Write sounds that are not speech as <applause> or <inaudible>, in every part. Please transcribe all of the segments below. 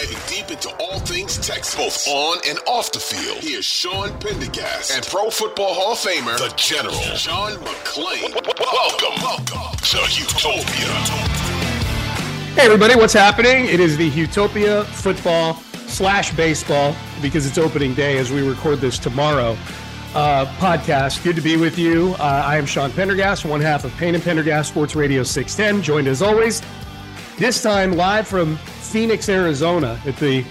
diving deep into all things Texas, both on and off the field. Here's Sean Pendergast and Pro Football Hall of Famer, the General John McClain. Welcome, welcome to Houtopia. Hey, everybody, what's happening? It is the Houtopia football slash baseball because it's opening day as we record this tomorrow. Uh, podcast. Good to be with you. Uh, I am Sean Pendergast, one half of Payne and Pendergast Sports Radio 610, joined as always, this time live from Phoenix, Arizona at the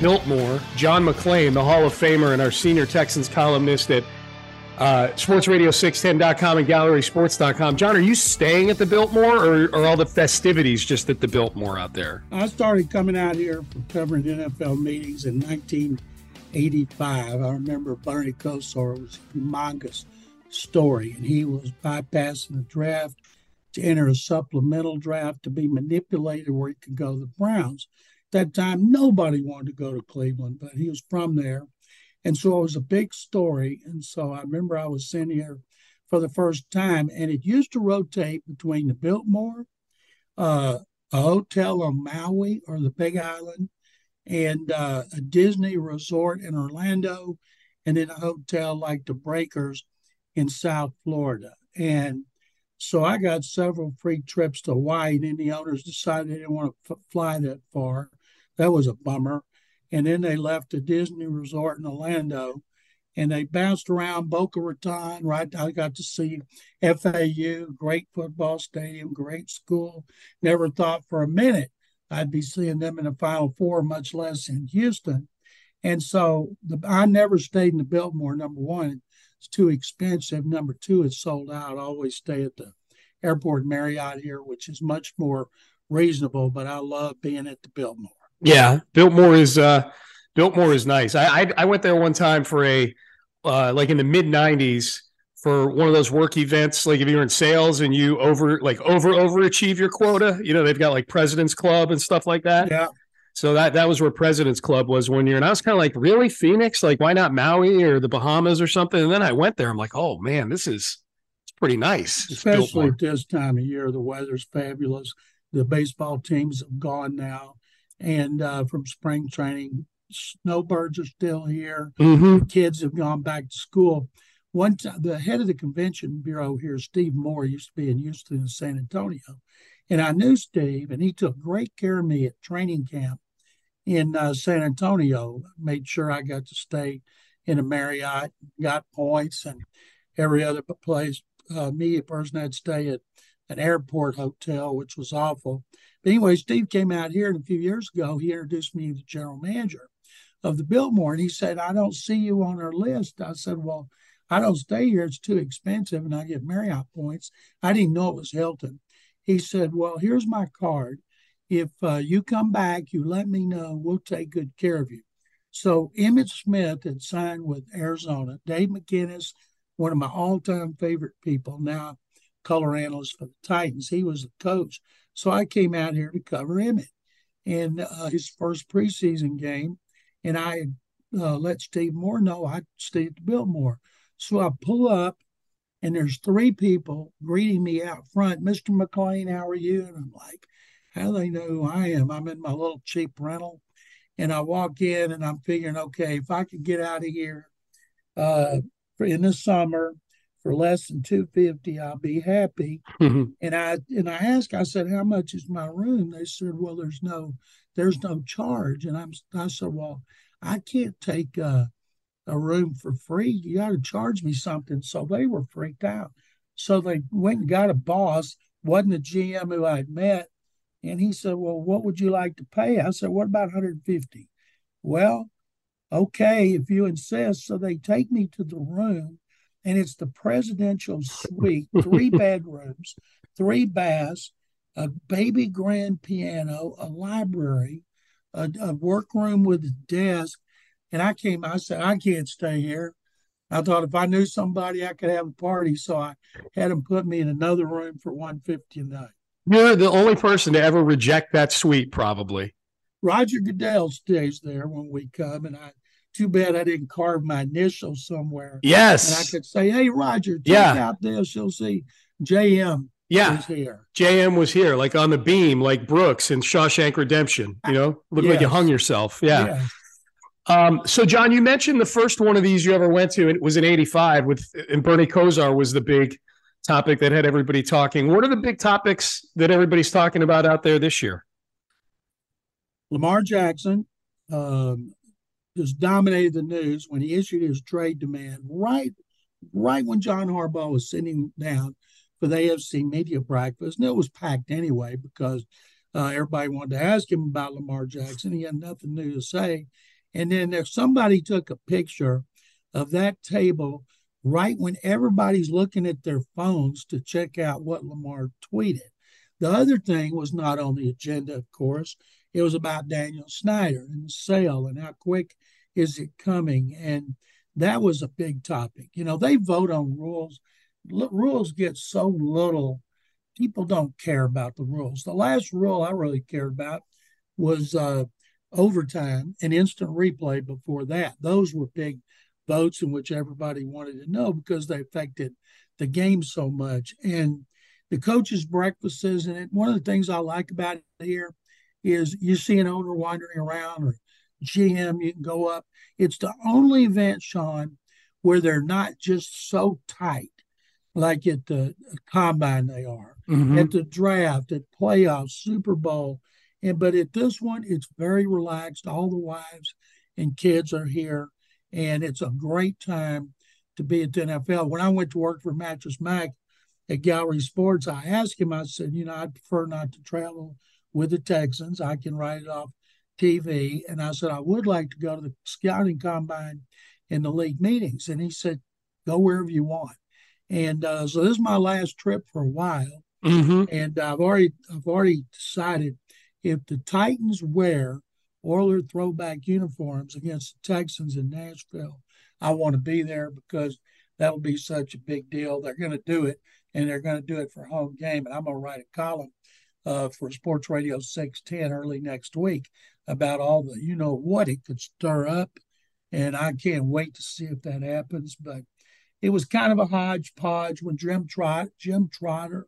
Biltmore. John McClain, the Hall of Famer and our senior Texans columnist at uh, sportsradio610.com and gallerysports.com. John, are you staying at the Biltmore or are all the festivities just at the Biltmore out there? I started coming out here for covering NFL meetings in 1985. I remember Bernie Kosar was a humongous story, and he was bypassing the draft to enter a supplemental draft to be manipulated where he could go to the Browns. At that time, nobody wanted to go to Cleveland, but he was from there. And so it was a big story. And so I remember I was sitting here for the first time, and it used to rotate between the Biltmore, uh, a hotel on Maui or the Big Island, and uh, a Disney resort in Orlando, and then a hotel like the Breakers in South Florida. And so I got several free trips to Hawaii, and then the owners decided they didn't want to f- fly that far. That was a bummer. And then they left the Disney resort in Orlando and they bounced around Boca Raton. Right, I got to see FAU, great football stadium, great school. Never thought for a minute I'd be seeing them in the Final Four, much less in Houston. And so the, I never stayed in the Biltmore. Number one, it's too expensive. Number two, it's sold out. I always stay at the Airport Marriott here, which is much more reasonable. But I love being at the Biltmore. Yeah, Biltmore is uh, Biltmore is nice. I, I, I went there one time for a uh, like in the mid '90s for one of those work events. Like if you're in sales and you over like over overachieve your quota, you know they've got like President's Club and stuff like that. Yeah. So that that was where President's Club was one year, and I was kind of like, really, Phoenix? Like, why not Maui or the Bahamas or something? And then I went there. I'm like, oh man, this is it's pretty nice. It's Especially at this time of year, the weather's fabulous. The baseball teams have gone now, and uh, from spring training, snowbirds are still here. Mm-hmm. Kids have gone back to school. One time, the head of the convention bureau here, Steve Moore, used to be in Houston and San Antonio, and I knew Steve, and he took great care of me at training camp in uh, San Antonio. Made sure I got to stay in a Marriott, got points, and every other place. Uh, me, a person, to stay at an airport hotel, which was awful. But anyway, Steve came out here, and a few years ago, he introduced me to the general manager of the Biltmore, and he said, "I don't see you on our list." I said, "Well." I don't stay here. It's too expensive, and I get Marriott points. I didn't know it was Hilton. He said, "Well, here's my card. If uh, you come back, you let me know. We'll take good care of you." So Emmitt Smith had signed with Arizona. Dave McGinnis, one of my all-time favorite people, now color analyst for the Titans. He was the coach. So I came out here to cover Emmitt in uh, his first preseason game, and I uh, let Steve Moore know I stayed at the Biltmore. So I pull up, and there's three people greeting me out front. Mr. McLean, how are you? And I'm like, how do they know who I am? I'm in my little cheap rental. And I walk in and I'm figuring, okay, if I could get out of here uh, in the summer for less than 250, I'll be happy. Mhm. And I and I asked, I said, how much is my room? They said, well, there's no there's no charge. And I'm I said, well, I can't take uh, a room for free. You got to charge me something. So they were freaked out. So they went and got a boss, wasn't the GM who I'd met. And he said, Well, what would you like to pay? I said, What about 150? Well, okay, if you insist. So they take me to the room, and it's the presidential suite, three <laughs> bedrooms, three baths, a baby grand piano, a library, a, a workroom with a desk. And I came, I said, I can't stay here. I thought if I knew somebody, I could have a party. So I had them put me in another room for 150 a night. You're the only person to ever reject that suite, probably. Roger Goodell stays there when we come, and I. Too bad I didn't carve my initials somewhere. Yes, and I could say, "Hey, Roger, check yeah. out this. You'll see JM yeah. was here. JM was here, like on the beam, like Brooks in Shawshank Redemption. You know, looked Yes. like you hung yourself. Yeah. Yeah. Um, so, John, you mentioned the first one of these you ever went to, and it was in '85 with, and Bernie Kosar was the big topic that had everybody talking. What are the big topics that everybody's talking about out there this year? Lamar Jackson um, just dominated the news when he issued his trade demand right, right when John Harbaugh was sitting down for the AFC media breakfast, and it was packed anyway because uh, everybody wanted to ask him about Lamar Jackson. He had nothing new to say, and then if somebody took a picture of that table right when everybody's looking at their phones to check out what Lamar tweeted. The other thing was not on the agenda, of course. It was about Daniel Snyder and the sale and how quick is it coming. And that was a big topic. You know, they vote on rules. L- rules get so little, people don't care about the rules. The last rule I really cared about was uh, overtime and instant replay before that. Those were big votes in which everybody wanted to know because they affected the game so much. And the coaches' breakfasts, and one of the things I like about it here is you see an owner wandering around or GM, you can go up. It's the only event, Sean, where they're not just so tight like at the combine they are, Mhm. at the draft, at playoffs, Super Bowl. And but at this one, it's very relaxed. All the wives and kids are here, and it's a great time to be at the NFL. When I went to work for Mattress Mac at Gallery Sports, I asked him, I said, you know, I'd prefer not to travel with the Texans. I can write it off TV. And I said, I would like to go to the scouting combine and the league meetings. And he said, go wherever you want. And uh, so this is my last trip for a while. Mhm. And I've already I've already decided if the Titans wear Oiler throwback uniforms against the Texans in Nashville, I want to be there because that will be such a big deal. They're going to do it, and they're going to do it for home game. And I'm going to write a column uh, for Sports Radio 610 early next week about all the you know what it could stir up, and I can't wait to see if that happens. But it was kind of a hodgepodge when Jim Trot Jim Trotter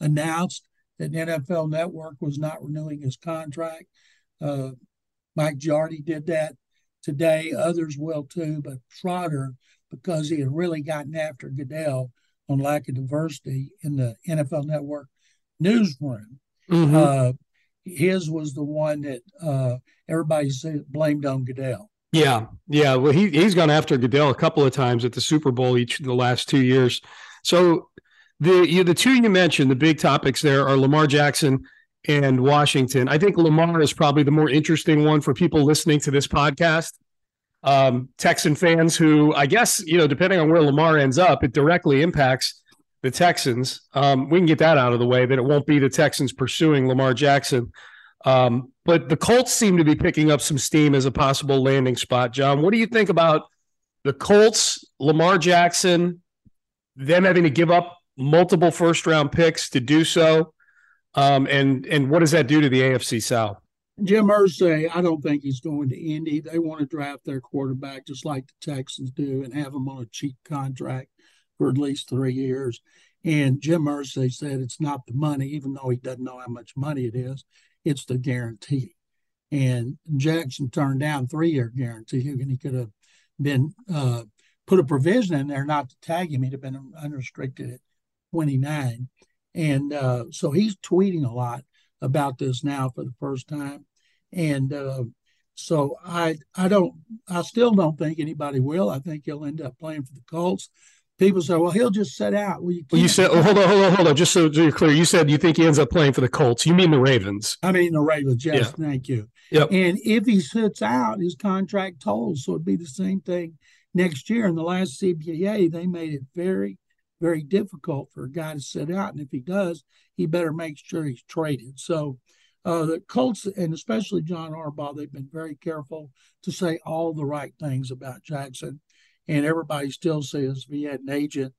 announced that NFL Network was not renewing his contract. Uh, Mike Giardi did that today. Others will too, but Trotter, because he had really gotten after Goodell on lack of diversity in the NFL Network newsroom, Mhm. uh, his was the one that uh, everybody blamed on Goodell. Yeah, yeah. Well, he he's gone after Goodell a couple of times at the Super Bowl each the last two years. So the you, the two you mentioned, the big topics there are Lamar Jackson and Washington. I think Lamar is probably the more interesting one for people listening to this podcast. Um, Texan fans who I guess you know, depending on where Lamar ends up, it directly impacts the Texans. Um, we can get that out of the way that it won't be the Texans pursuing Lamar Jackson. Um, but the Colts seem to be picking up some steam as a possible landing spot. John, what do you think about the Colts, Lamar Jackson, them having to give up multiple first round picks to do so? Um, and and what does that do to the AFC South? Jim Irsay, I don't think he's going to Indy. They want to draft their quarterback just like the Texans do and have him on a cheap contract for at least three years. And Jim Irsay said it's not the money, even though he doesn't know how much money it is, it's the guarantee. And Jackson turned down three-year guarantee, and he could have been uh, put a provision in there not to tag him. He'd have been unrestricted 29. And uh, so he's tweeting a lot about this now for the first time. And uh, so I I don't I still don't think anybody will. I think he'll end up playing for the Colts. People say, well, he'll just sit out. Well, you, Well, you said, oh, hold on, hold on, hold on. Just so you're clear, you said you think he ends up playing for the Colts. You mean the Ravens? I mean the Ravens. Yes, thank you. Yep. And if he sits out, his contract tolls. So it'd be the same thing next year. In the last CBA, they made it very, very difficult for a guy to sit out. And if he does, he better make sure he's traded. So uh, the Colts, and especially John Harbaugh, they've been very careful to say all the right things about Jackson. and everybody still says if he had an agent,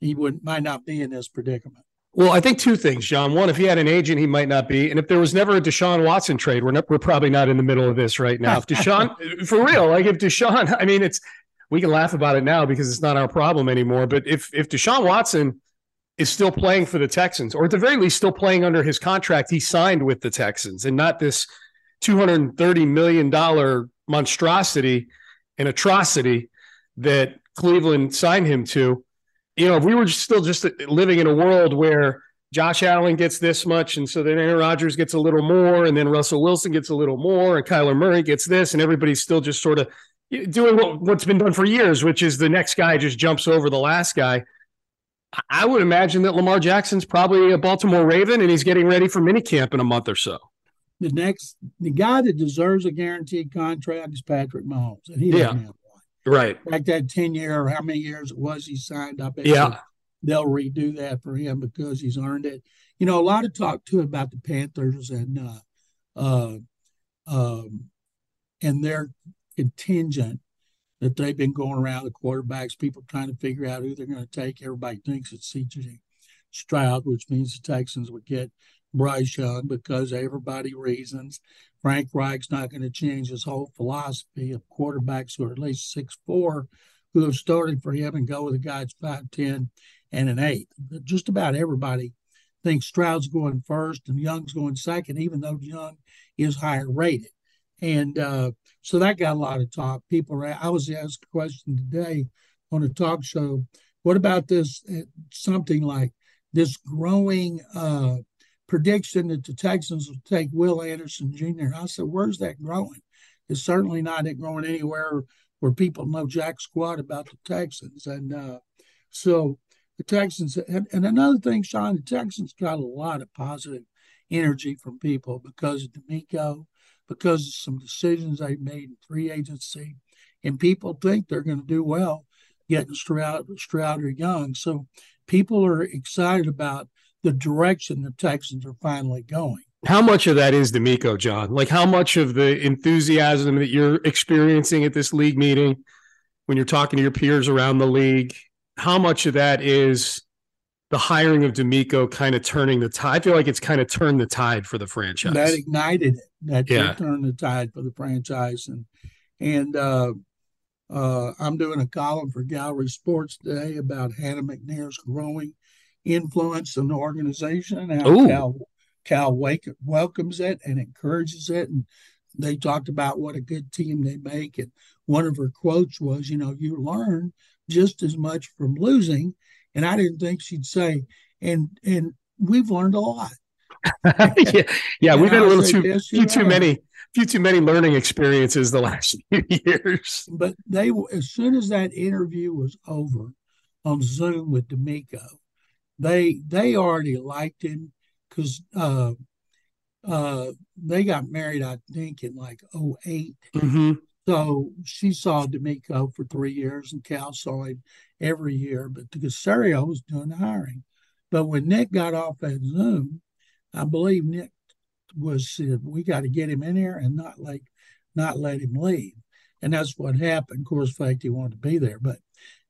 he wouldn't, might not be in this predicament. Well, I think two things, John. One, if he had an agent, he might not be. And if there was never a Deshaun Watson trade, we're not, we're probably not in the middle of this right now. If Deshaun, <laughs> for real, like if Deshaun, I mean, it's we can laugh about it now because it's not our problem anymore. But if if Deshaun Watson is still playing for the Texans, or at the very least still playing under his contract he signed with the Texans, and not this two hundred thirty million dollar monstrosity and atrocity that Cleveland signed him to. You know, if we were still just living in a world where Josh Allen gets this much, and so then Aaron Rodgers gets a little more, and then Russell Wilson gets a little more, and Kyler Murray gets this, and everybody's still just sort of doing what, what's been done for years, which is the next guy just jumps over the last guy. I would imagine that Lamar Jackson's probably a Baltimore Raven, and he's getting ready for minicamp in a month or so. The next, the guy that deserves a guaranteed contract is Patrick Mahomes, and he doesn't have one. Right, like that ten year or how many years it was he signed. up. yeah, they'll redo that for him because he's earned it. You know, a lot of talk too about the Panthers and uh, uh, um, and their contingent that they've been going around the quarterbacks, people trying to figure out who they're going to take. Everybody thinks it's CJ Stroud, which means the Texans would get Bryce Young because everybody reasons. Frank Reich's not going to change his whole philosophy of quarterbacks who are at least six four, who have started for him and go with a guy that's five ten and an eight. But just about everybody thinks Stroud's going first and Young's going second, even though Young is higher rated. And uh, so that got a lot of talk. People, I was asked a question today on a talk show. What about this? Uh, something like this growing uh, prediction that the Texans will take Will Anderson Jr. I said, where's that growing? It's certainly not growing anywhere where people know jack squat about the Texans. And uh, so the Texans, and, and, another thing, Sean, the Texans got a lot of positive energy from people because of DeMeco because of some decisions they made in free agency. And people think they're going to do well getting Stroud, Stroud or Young. So people are excited about the direction the Texans are finally going. How much of that is DeMeco, John? Like how much of the enthusiasm that you're experiencing at this league meeting when you're talking to your peers around the league, how much of that is the hiring of DeMeco kind of turning the tide? I feel like it's kind of turned the tide for the franchise. That ignited it. That yeah. turned the tide for the franchise. And and uh, uh, I'm doing a column for Gallery Sports today about Hannah McNair's growing influence in the organization and how Ooh. Cal Cal Wake welcomes it and encourages it. And they talked about what a good team they make. And one of her quotes was, you know, you learn just as much from losing and I didn't think she'd say, and and we've learned a lot. <laughs> yeah, yeah, we've had a little too yes, few too many few too many learning experiences the last <laughs> few years. But they as soon as that interview was over on Zoom with DeMeco, they they already liked him because uh, uh, they got married, I think, in like 8 mm-hmm. So she saw DeMeco for three years, and Cal saw him every year. But the Caserio was doing the hiring. But when Nick got off at Zoom, I believe Nick was said, "We got to get him in here and not like not let him leave." And that's what happened. Of course, fact he wanted to be there, but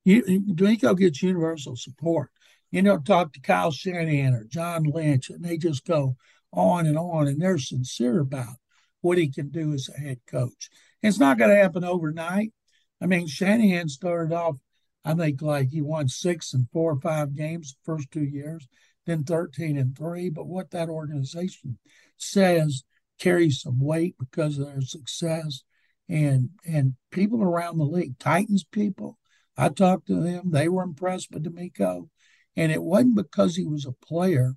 you, DeMeco gets universal support. You know, talk to Kyle Shanahan or John Lynch, and they just go on and on, and they're sincere about what he can do as a head coach. It's not going to happen overnight. I mean, Shanahan started off, I think, like he won six and four or five games first two years, then 13 and three. But what that organization says carries some weight because of their success. And and people around the league, Titans people, I talked to them. They were impressed with DeMeco. And it wasn't because he was a player,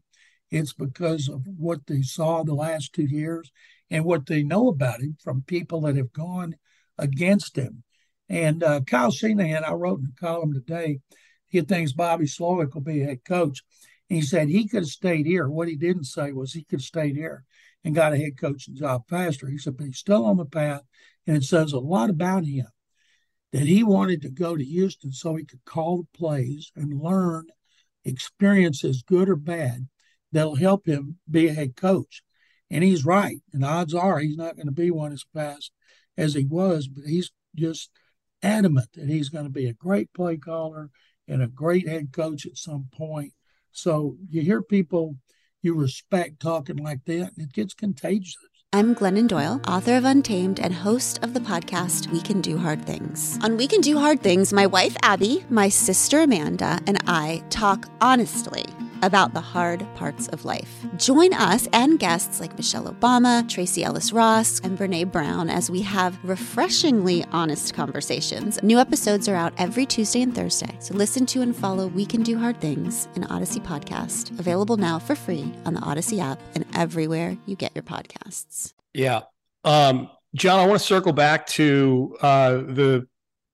it's because of what they saw the last two years and what they know about him from people that have gone against him. And uh, Kyle Shanahan, I wrote in a column today, he thinks Bobby Slowik will be a head coach. And he said he could have stayed here. What he didn't say was he could have stayed here and got a head coaching job faster. He said, but he's still on the path. And it says a lot about him that he wanted to go to Houston so he could call the plays and learn experiences, good or bad, that'll help him be a head coach. And he's right. And odds are he's not going to be one as fast as he was, but he's just adamant that he's going to be a great play caller and a great head coach at some point. So you hear people you respect talking like that, and it gets contagious. I'm Glennon Doyle, author of Untamed and host of the podcast We Can Do Hard Things. On We Can Do Hard Things, my wife Abby, my sister Amanda, and I talk honestly about the hard parts of life. Join us and guests like Michelle Obama, Tracee Ellis Ross, and Brene Brown as we have refreshingly honest conversations. New episodes are out every Tuesday and Thursday, so listen to and follow We Can Do Hard Things, an Audacy podcast, available now for free on the Audacy app and everywhere you get your podcasts. Yeah. Um, John, I want to circle back to uh, the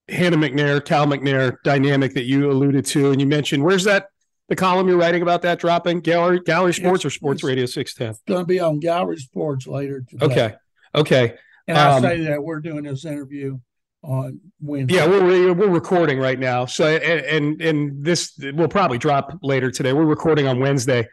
Hannah McNair, Cal McNair dynamic that you alluded to, and you mentioned where's that the column you're writing about that dropping? Gallery Gallery Sports it's, or Sports Radio 610? It's going to be on Gallery Sports later today. Okay. Okay. And I um, say that we're doing this interview on Wednesday. Yeah, we're we're recording right now. So and and, and this will probably drop later today. We're recording on Wednesday.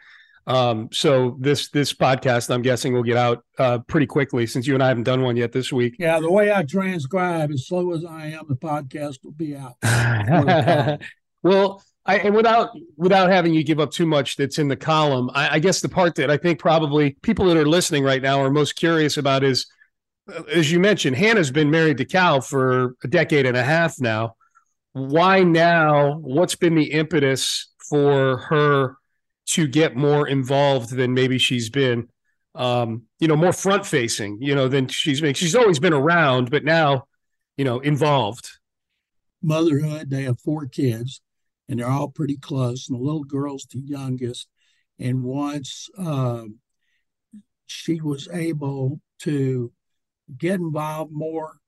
Um, so this this podcast, I'm guessing, will get out uh, pretty quickly since you and I haven't done one yet this week. Yeah, the way I transcribe, as slow as I am, the podcast will be out. <laughs> well, I, and without without having you give up too much that's in the column, I, I, guess the part that I think probably people that are listening right now are most curious about is, uh, as you mentioned, Hannah's been married to Cal for a decade and a half now. Why now? What's been the impetus for her to get more involved than maybe she's been? Um, you know, more front facing. You know, than she's been. She's always been around, but now, you know, involved. Motherhood. They have four kids and they're all pretty close. And the little girl's the youngest. And once uh, she was able to get involved more,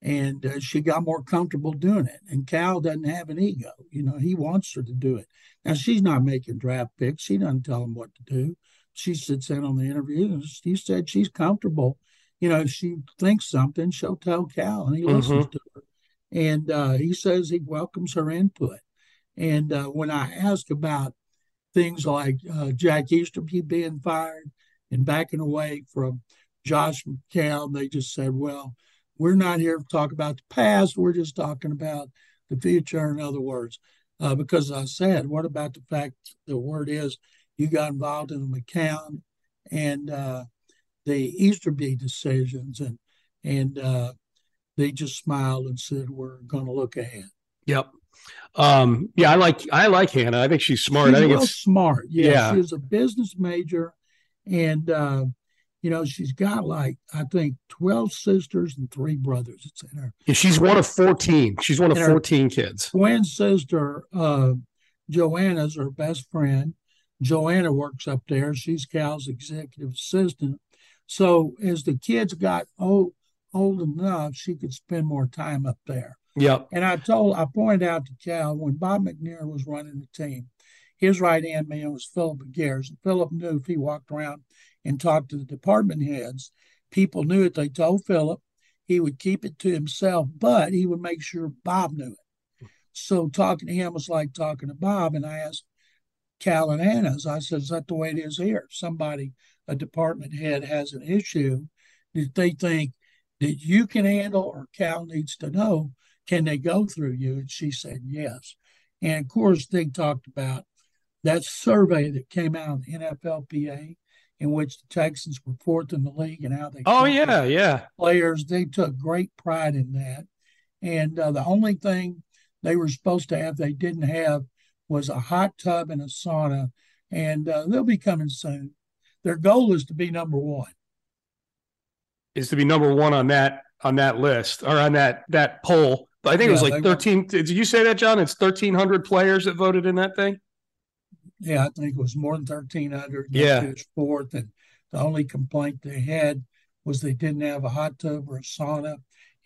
and uh, she got more comfortable doing it. And Cal doesn't have an ego. You know, he wants her to do it. Now, she's not making draft picks. She doesn't tell him what to do. She sits in on the interview and she said she's comfortable. You know, if she thinks something, she'll tell Cal and he mm-hmm. listens to her. And uh, he says he welcomes her input. And uh, when I ask about things like uh, Jack Easterby being fired and backing away from Josh McCown, they just said, well, we're not here to talk about the past. We're just talking about the future, in other words. Uh, because I said, what about the fact the word is you got involved in the McCown and uh, the Easterby decisions, and and uh, they just smiled and said, "We're going to look ahead." Yep. Um, yeah, I like I like Hannah. I think she's smart. She's I think real it's smart. Yeah, yeah, she's a business major, and uh, you know she's got like I think twelve sisters and three brothers. It's in her. Yeah, she's one of fourteen. She's one of fourteen kids. Twin sister uh, Joanna's her best friend. Joanna works up there. She's Cal's executive assistant. So as the kids got old old enough, she could spend more time up there. Yep. And I told, I pointed out to Cal when Bob McNair was running the team, his right hand man was Philip. And Philip knew if he walked around and talked to the department heads, people knew it. They told Philip he would keep it to himself, but he would make sure Bob knew it. So talking to him was like talking to Bob. And I asked Cal and Hannah's, I said, Is that the way it is here? Somebody, a department head, has an issue that they think that you can handle or Cal needs to know, can they go through you? And she said, yes. And of course, they talked about that survey that came out of the NFLPA in which the Texans were fourth in the league and how they oh yeah yeah. players. They took great pride in that. And uh, the only thing they were supposed to have they didn't have was a hot tub and a sauna. And uh, they'll be coming soon. Their goal is to be number one. Is to be number one on that on that list or on that that poll I think yeah, it was like 13. Did you say that, John? It's 1,300 players that voted in that thing? Yeah, I think it was more than 1,300. Yeah. fourth. And the only complaint they had was they didn't have a hot tub or a sauna.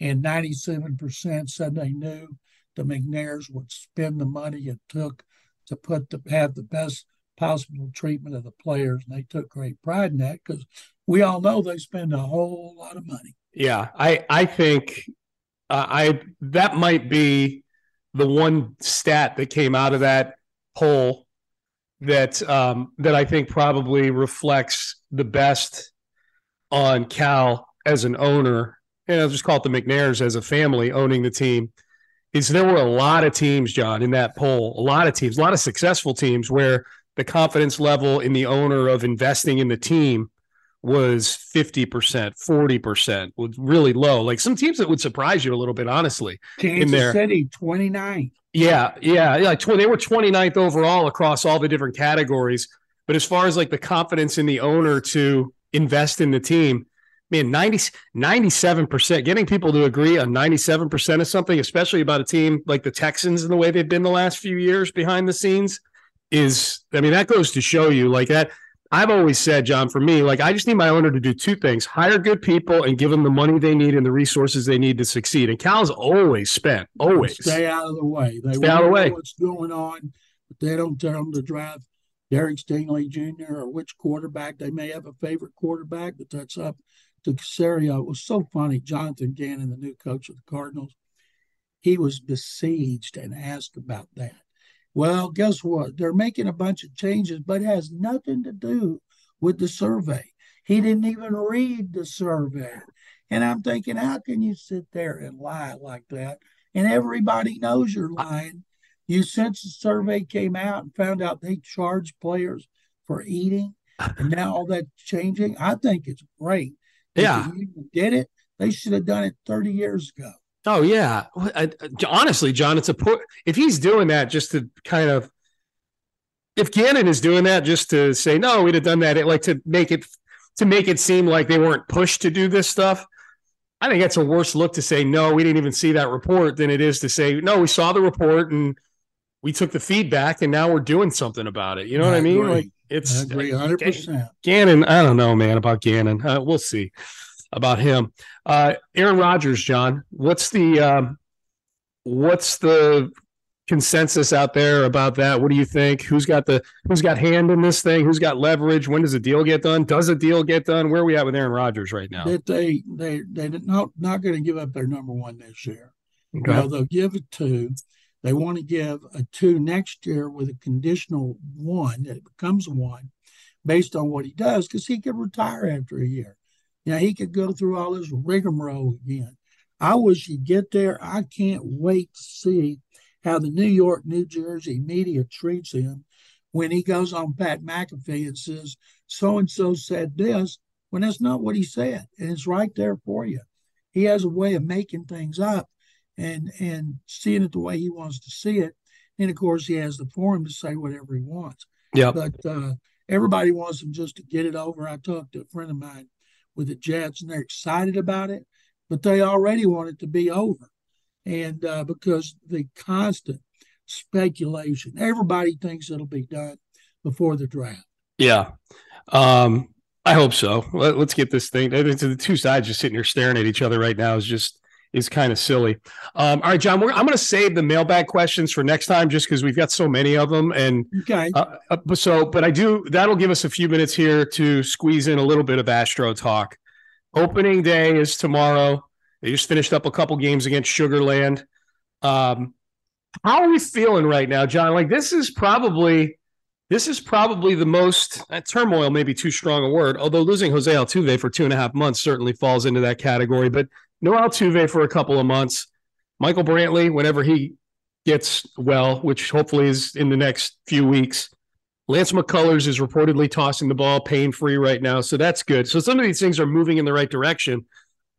And 97% said they knew the McNairs would spend the money it took to put the have the best possible treatment of the players. And they took great pride in that because we all know they spend a whole lot of money. Yeah, I I think uh, I that might be the one stat that came out of that poll that um, that I think probably reflects the best on Cal as an owner, and I'll just call it the McNairs as a family owning the team. is there were a lot of teams, John, in that poll, a lot of teams, a lot of successful teams where the confidence level in the owner of investing in the team was 50%, 40%, was really low. Like some teams that would surprise you a little bit, honestly. Kansas in there. City, 29. Yeah, yeah, yeah. Tw- they were 29th overall across all the different categories. But as far as like the confidence in the owner to invest in the team, man, 90, 97%, getting people to agree on 97% of something, especially about a team like the Texans and the way they've been the last few years behind the scenes, is, I mean, that goes to show you like that. I've always said, John, for me, like I just need my owner to do two things hire good people and give them the money they need and the resources they need to succeed. And Cal's always spent, always. Stay out of the way. They Stay out of the way. What's going on? But they don't tell them to drive Derek Stingley Jr. or which quarterback. They may have a favorite quarterback, but that's up to Caserio. It was so funny. Jonathan Gannon, the new coach of the Cardinals, he was besieged and asked about that. Well, guess what? They're making a bunch of changes, but it has nothing to do with the survey. He didn't even read the survey. And I'm thinking, how can you sit there and lie like that? And everybody knows you're lying. You since the survey came out and found out they charge players for eating, and now all that's changing. I think it's great. Yeah. did it. They should have done it 30 years ago. Oh yeah. I, I- honestly, John, it's a po- if he's doing that just to kind of if Gannon is doing that just to say no, we'd have done that, it, like to make it to make it seem like they weren't pushed to do this stuff. I think that's a worse look to say no, we didn't even see that report than it is to say no, we saw the report and we took the feedback and now we're doing something about it. You know what I I mean? agree. Like it's I agree 100%. Gannon, I don't know, man, about Gannon. Uh, we'll see about him. Uh, Aaron Rodgers, John. What's the um, what's the consensus out there about that? What do you think? Who's got the who's got hand in this thing? Who's got leverage? When does a deal get done? Does a deal get done? Where are we at with Aaron Rodgers right now? That they they they're not not going to give up their number one this year. Okay. No, they'll give a two. They want to give a two next year with a conditional one that it becomes one based on what he does because he could retire after a year. Know, he could go through all this rigmarole again. I wish he'd get there. I can't wait to see how the New York, New Jersey media treats him when he goes on Pat McAfee and says, so and so said this, when that's not what he said. And it's right there for you. He has a way of making things up and and seeing it the way he wants to see it. And of course, he has the forum to say whatever he wants. Yeah. But uh, everybody wants him just to get it over. I talked to a friend of mine with the Jets, and they're excited about it, but they already want it to be over. And uh, because the constant speculation, everybody thinks it'll be done before the draft. Yeah. Um, I hope so. Let, us get this thing. The two sides just sitting here staring at each other right now is just is kind of silly. Um, all right, John, we're, I'm going to save the mailbag questions for next time just because we've got so many of them. And Okay. uh, uh, so, but I do that'll give us a few minutes here to squeeze in a little bit of Astro talk. Opening day is tomorrow. They just finished up a couple games against Sugar Land. Um, how are we feeling right now, John? Like this is probably this is probably the most uh, turmoil, maybe too strong a word. Although losing Jose Altuve for two and a half months certainly falls into that category. But no Altuve for a couple of months. Michael Brantley, whenever he gets well, which hopefully is in the next few weeks. Lance McCullers is reportedly tossing the ball pain free right now. So that's good. So some of these things are moving in the right direction.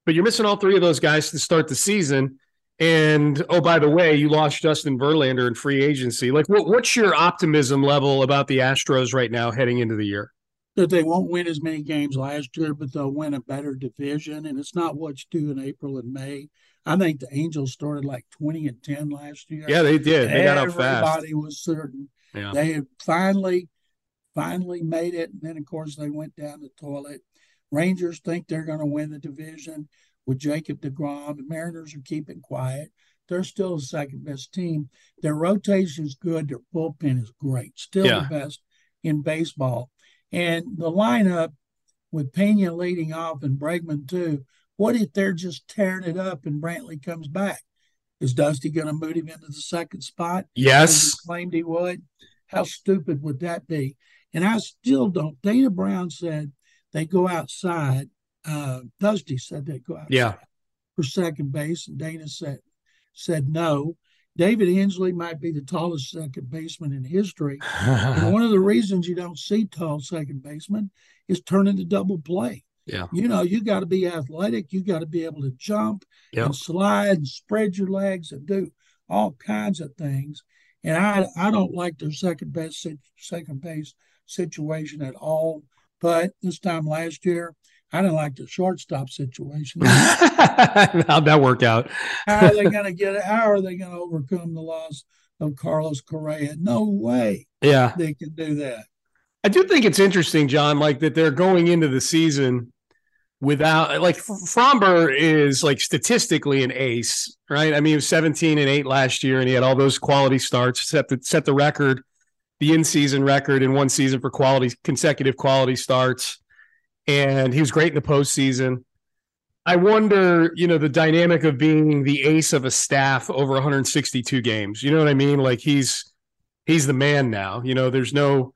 But you're missing all three of those guys to start the season. And oh, by the way, you lost Justin Verlander in free agency. Like, what, what's your optimism level about the Astros right now heading into the year? That they won't win as many games last year, but they'll win a better division. And it's not what's due in April and May. I think the Angels started like 20 and 10 last year. Yeah, they did. They got out fast. Everybody was certain. Yeah. They had finally, finally made it. And then, of course, they went down the toilet. Rangers think they're going to win the division with Jacob DeGrom. The Mariners are keeping quiet. They're still the second best team. Their rotation is good. Their bullpen is great. Still Yeah. the best in baseball. And the lineup with Pena leading off and Bregman too. What if they're just tearing it up and Brantley comes back? Is Dusty going to move him into the second spot? Yes. he claimed he would. How stupid would that be? And I still don't. Dana Brown said they go outside. Uh, Dusty said they go outside Yeah. for second base, and Dana said said no. David Hensley might be the tallest second baseman in history. and <laughs> one of the reasons you don't see tall second baseman is turning to double play. Yeah. You know, you got to be athletic. You got to be able to jump Yep. and slide and spread your legs and do all kinds of things. And I I don't like their second best second base situation at all. But this time last year, I didn't like the shortstop situation. <laughs> How'd that work out? how are they going to get it? How are they going to overcome the loss of Carlos Correa? No way Yeah. they can do that. I do think it's interesting, John, like that they're going into the season without like Framber is like statistically an ace, right? I mean, he was 17 and 8 last year and he had all those quality starts, set the set the record, the in-season record in one season for quality consecutive quality starts. And he was great in the postseason. I wonder, you know, the dynamic of being the ace of a staff over 162 games. You know what I mean? Like he's he's the man now. You know, there's no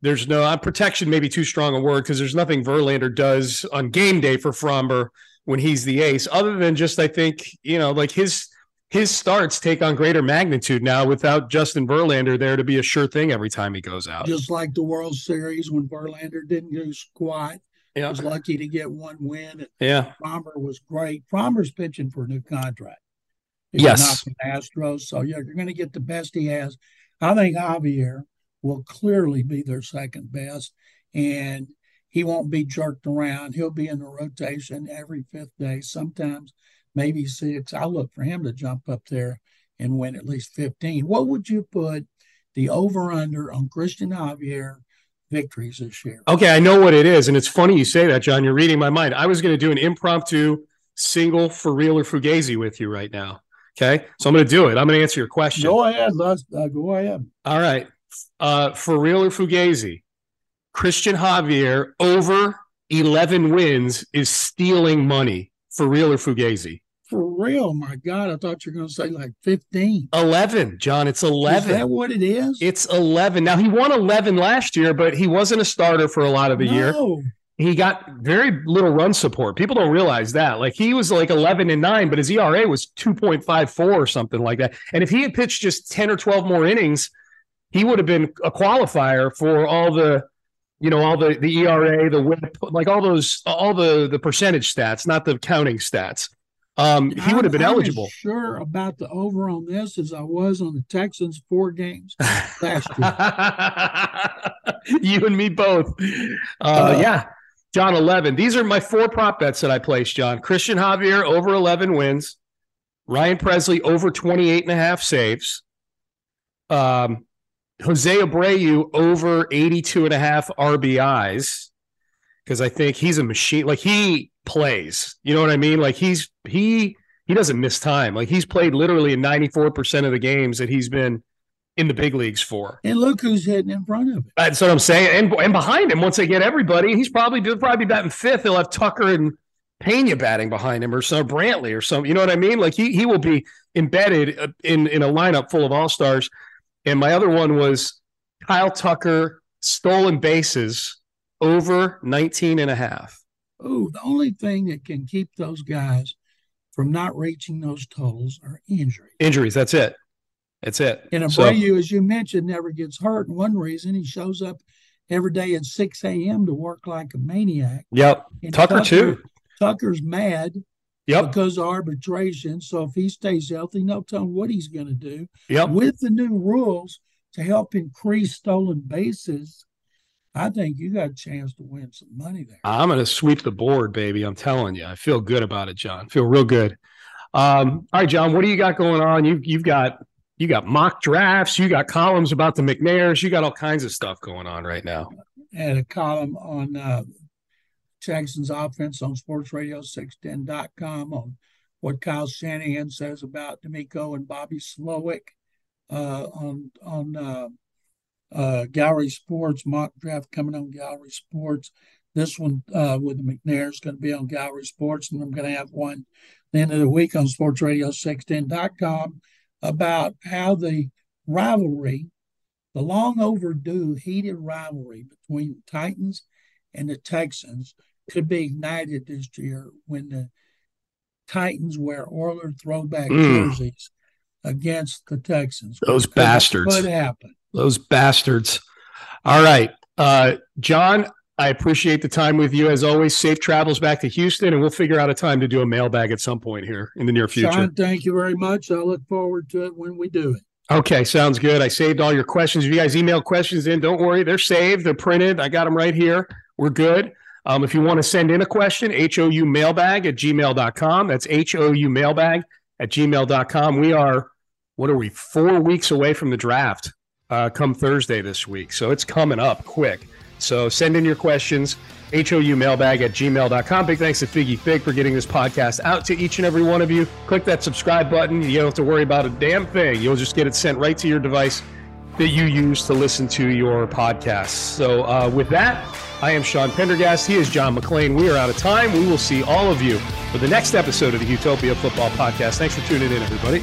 there's no uh, protection, maybe too strong a word, because there's nothing Verlander does on game day for Framber when he's the ace, other than just I think you know like his his starts take on greater magnitude now without Justin Verlander there to be a sure thing every time he goes out. Just like the World Series when Verlander didn't do squat, yeah, was lucky to get one win. And yeah, Framber was great. Framber's pitching for a new contract. Yes. Not the Astros. So yeah, you're going to get the best he has. I think Javier will clearly be their second best, and he won't be jerked around. He'll be in the rotation every fifth day, sometimes maybe six. I look for him to jump up there and win at least 15. What would you put the over under on Christian Javier victories this year? Okay, I know what it is, and it's funny you say that, John. You're reading my mind. I was going to do an impromptu single for real or fugazi with you right now. Okay, so I'm going to do it. I'm going to answer your question. Go ahead, let's uh, go ahead. All right. Uh, for real or Fugazi, Christian Javier over 11 wins is stealing money. For real or Fugazi? For real, my God, I thought you were going to say like 15. 11, John. It's 11. Is that what it is? It's 11. Now, he won 11 last year, but he wasn't a starter for a lot of the year. He got very little run support. People don't realize that. Like he was like 11 and 9, but his ERA was 2.54 or something like that. And if he had pitched just 10 or 12 more innings, he would have been a qualifier for all the you know all the the ERA, the whip, like all those all the the percentage stats, not the counting stats. Um, he would have been I'm- I'm eligible. as sure about the over on this as I was on the Texans four games last year. <laughs> you and me both. Uh, Uh, yeah, John eleven. These are my four prop bets that I placed. John Christian Javier over eleven wins. Ryan Pressly over 28 and a half saves. Um, Jose Abreu over 82 and a half RBIs because I think he's a machine. Like he plays, you know what I mean? Like he's he he doesn't miss time. Like he's played literally in 94% of the games that he's been in the big leagues for. and look who's hitting in front of him. That's what I'm saying. And and behind him, once they get everybody, he's probably he'll probably be batting fifth. He'll have Tucker and Pena batting behind him, or some Brantley, or some. You know what I mean? Like he he will be embedded uh, in in a lineup full of all stars. And my other one was Kyle Tucker stolen bases over 19 and a half. Oh, the only thing that can keep those guys from not reaching those totals are injuries. Injuries. That's it. That's it. And So- Abreu, as you mentioned, never gets hurt. And one reason he shows up every day at 6 a.m. to work like a maniac. Yep. And Tucker, too. Tucker's mad Yep. because of arbitration. So if he stays healthy, no telling what he's going to do. Yep. With the new rules to help increase stolen bases, I think you got a chance to win some money there. I'm going to sweep the board, baby. I'm telling you. I feel good about it, John. feel real good. Um, all right, John, what do you got going on? You you've got you got mock drafts, you got columns about the McNairs, you got all kinds of stuff going on right now. And a column on uh, Texans offense on sportsradio610.com on what Kyle Shanahan says about DeMeco and Bobby Slowik uh, on on uh, uh, Gallery Sports mock draft coming on Gallery Sports. This one uh, with the McNair is going to be on Gallery Sports, and I'm going to have one the end of the week on sportsradio610.com about how the rivalry, the long overdue heated rivalry between the Titans and the Texans could be ignited this year when the Titans wear Oiler throwback Mm. jerseys against the Texans. Those bastards. Could happen. Those bastards. All right. Uh, John, I appreciate the time with you as always. Safe travels back to Houston, and we'll figure out a time to do a mailbag at some point here in the near future. Sean, thank you very much. I look forward to it when we do it. Okay, sounds good. I saved all your questions. If you guys email questions in, don't worry. They're saved, they're printed. I got them right here. We're good. Um, if you want to send in a question, HOU mailbag at gmail.com. That's HOU mailbag at gmail.com. We are, what are we, four weeks away from the draft uh, come Thursday this week. So it's coming up quick. So send in your questions, HOU mailbag at gmail.com. Big thanks to Figgy Fig for getting this podcast out to each and every one of you. Click that subscribe button. You don't have to worry about a damn thing. You'll just get it sent right to your device that you use to listen to your podcasts. So uh, with that, I am Sean Pendergast. He is John McClain. We are out of time. We will see all of you for the next episode of the Houtopia Football Podcast. Thanks for tuning in, everybody.